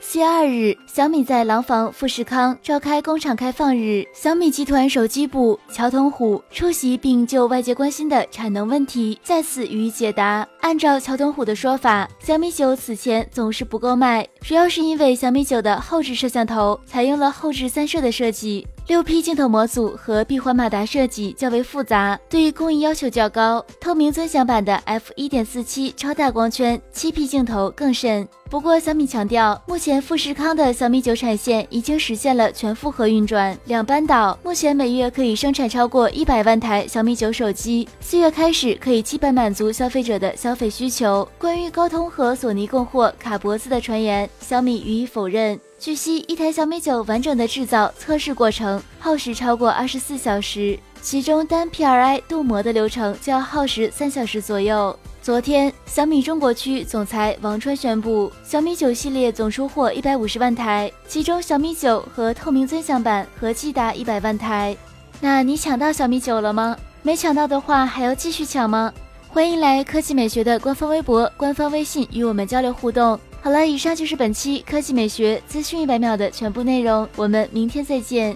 四月二日，小米在廊坊富士康召开工厂开放日，小米集团手机部乔同虎出席并就外界关心的产能问题再次予以解答。按照乔同虎的说法，小米九此前总是不够卖，主要是因为小米九的后置摄像头采用了后置三摄的设计。六 P 镜头模组和闭环马达设计较为复杂，对于工艺要求较高。透明尊享版的 f 一点四七超大光圈七 P 镜头更甚。不过小米强调，目前富士康的小米九产线已经实现了全负荷运转，两班倒，目前每月可以生产超过一百万台小米九手机。四月开始可以基本满足消费者的消费需求。关于高通和索尼供货卡脖子的传言，小米予以否认。据悉，一台小米九完整的制造测试过程耗时超过二十四小时，其中单 PRI 镀膜的流程就要耗时三小时左右。昨天，小米中国区总裁王川宣布，小米九系列总出货一百五十万台，其中小米九和透明尊享版合计达一百万台。那你抢到小米九了吗？没抢到的话，还要继续抢吗？欢迎来科技美学的官方微博、官方微信与我们交流互动。好了，以上就是本期科技美学资讯一百秒的全部内容，我们明天再见。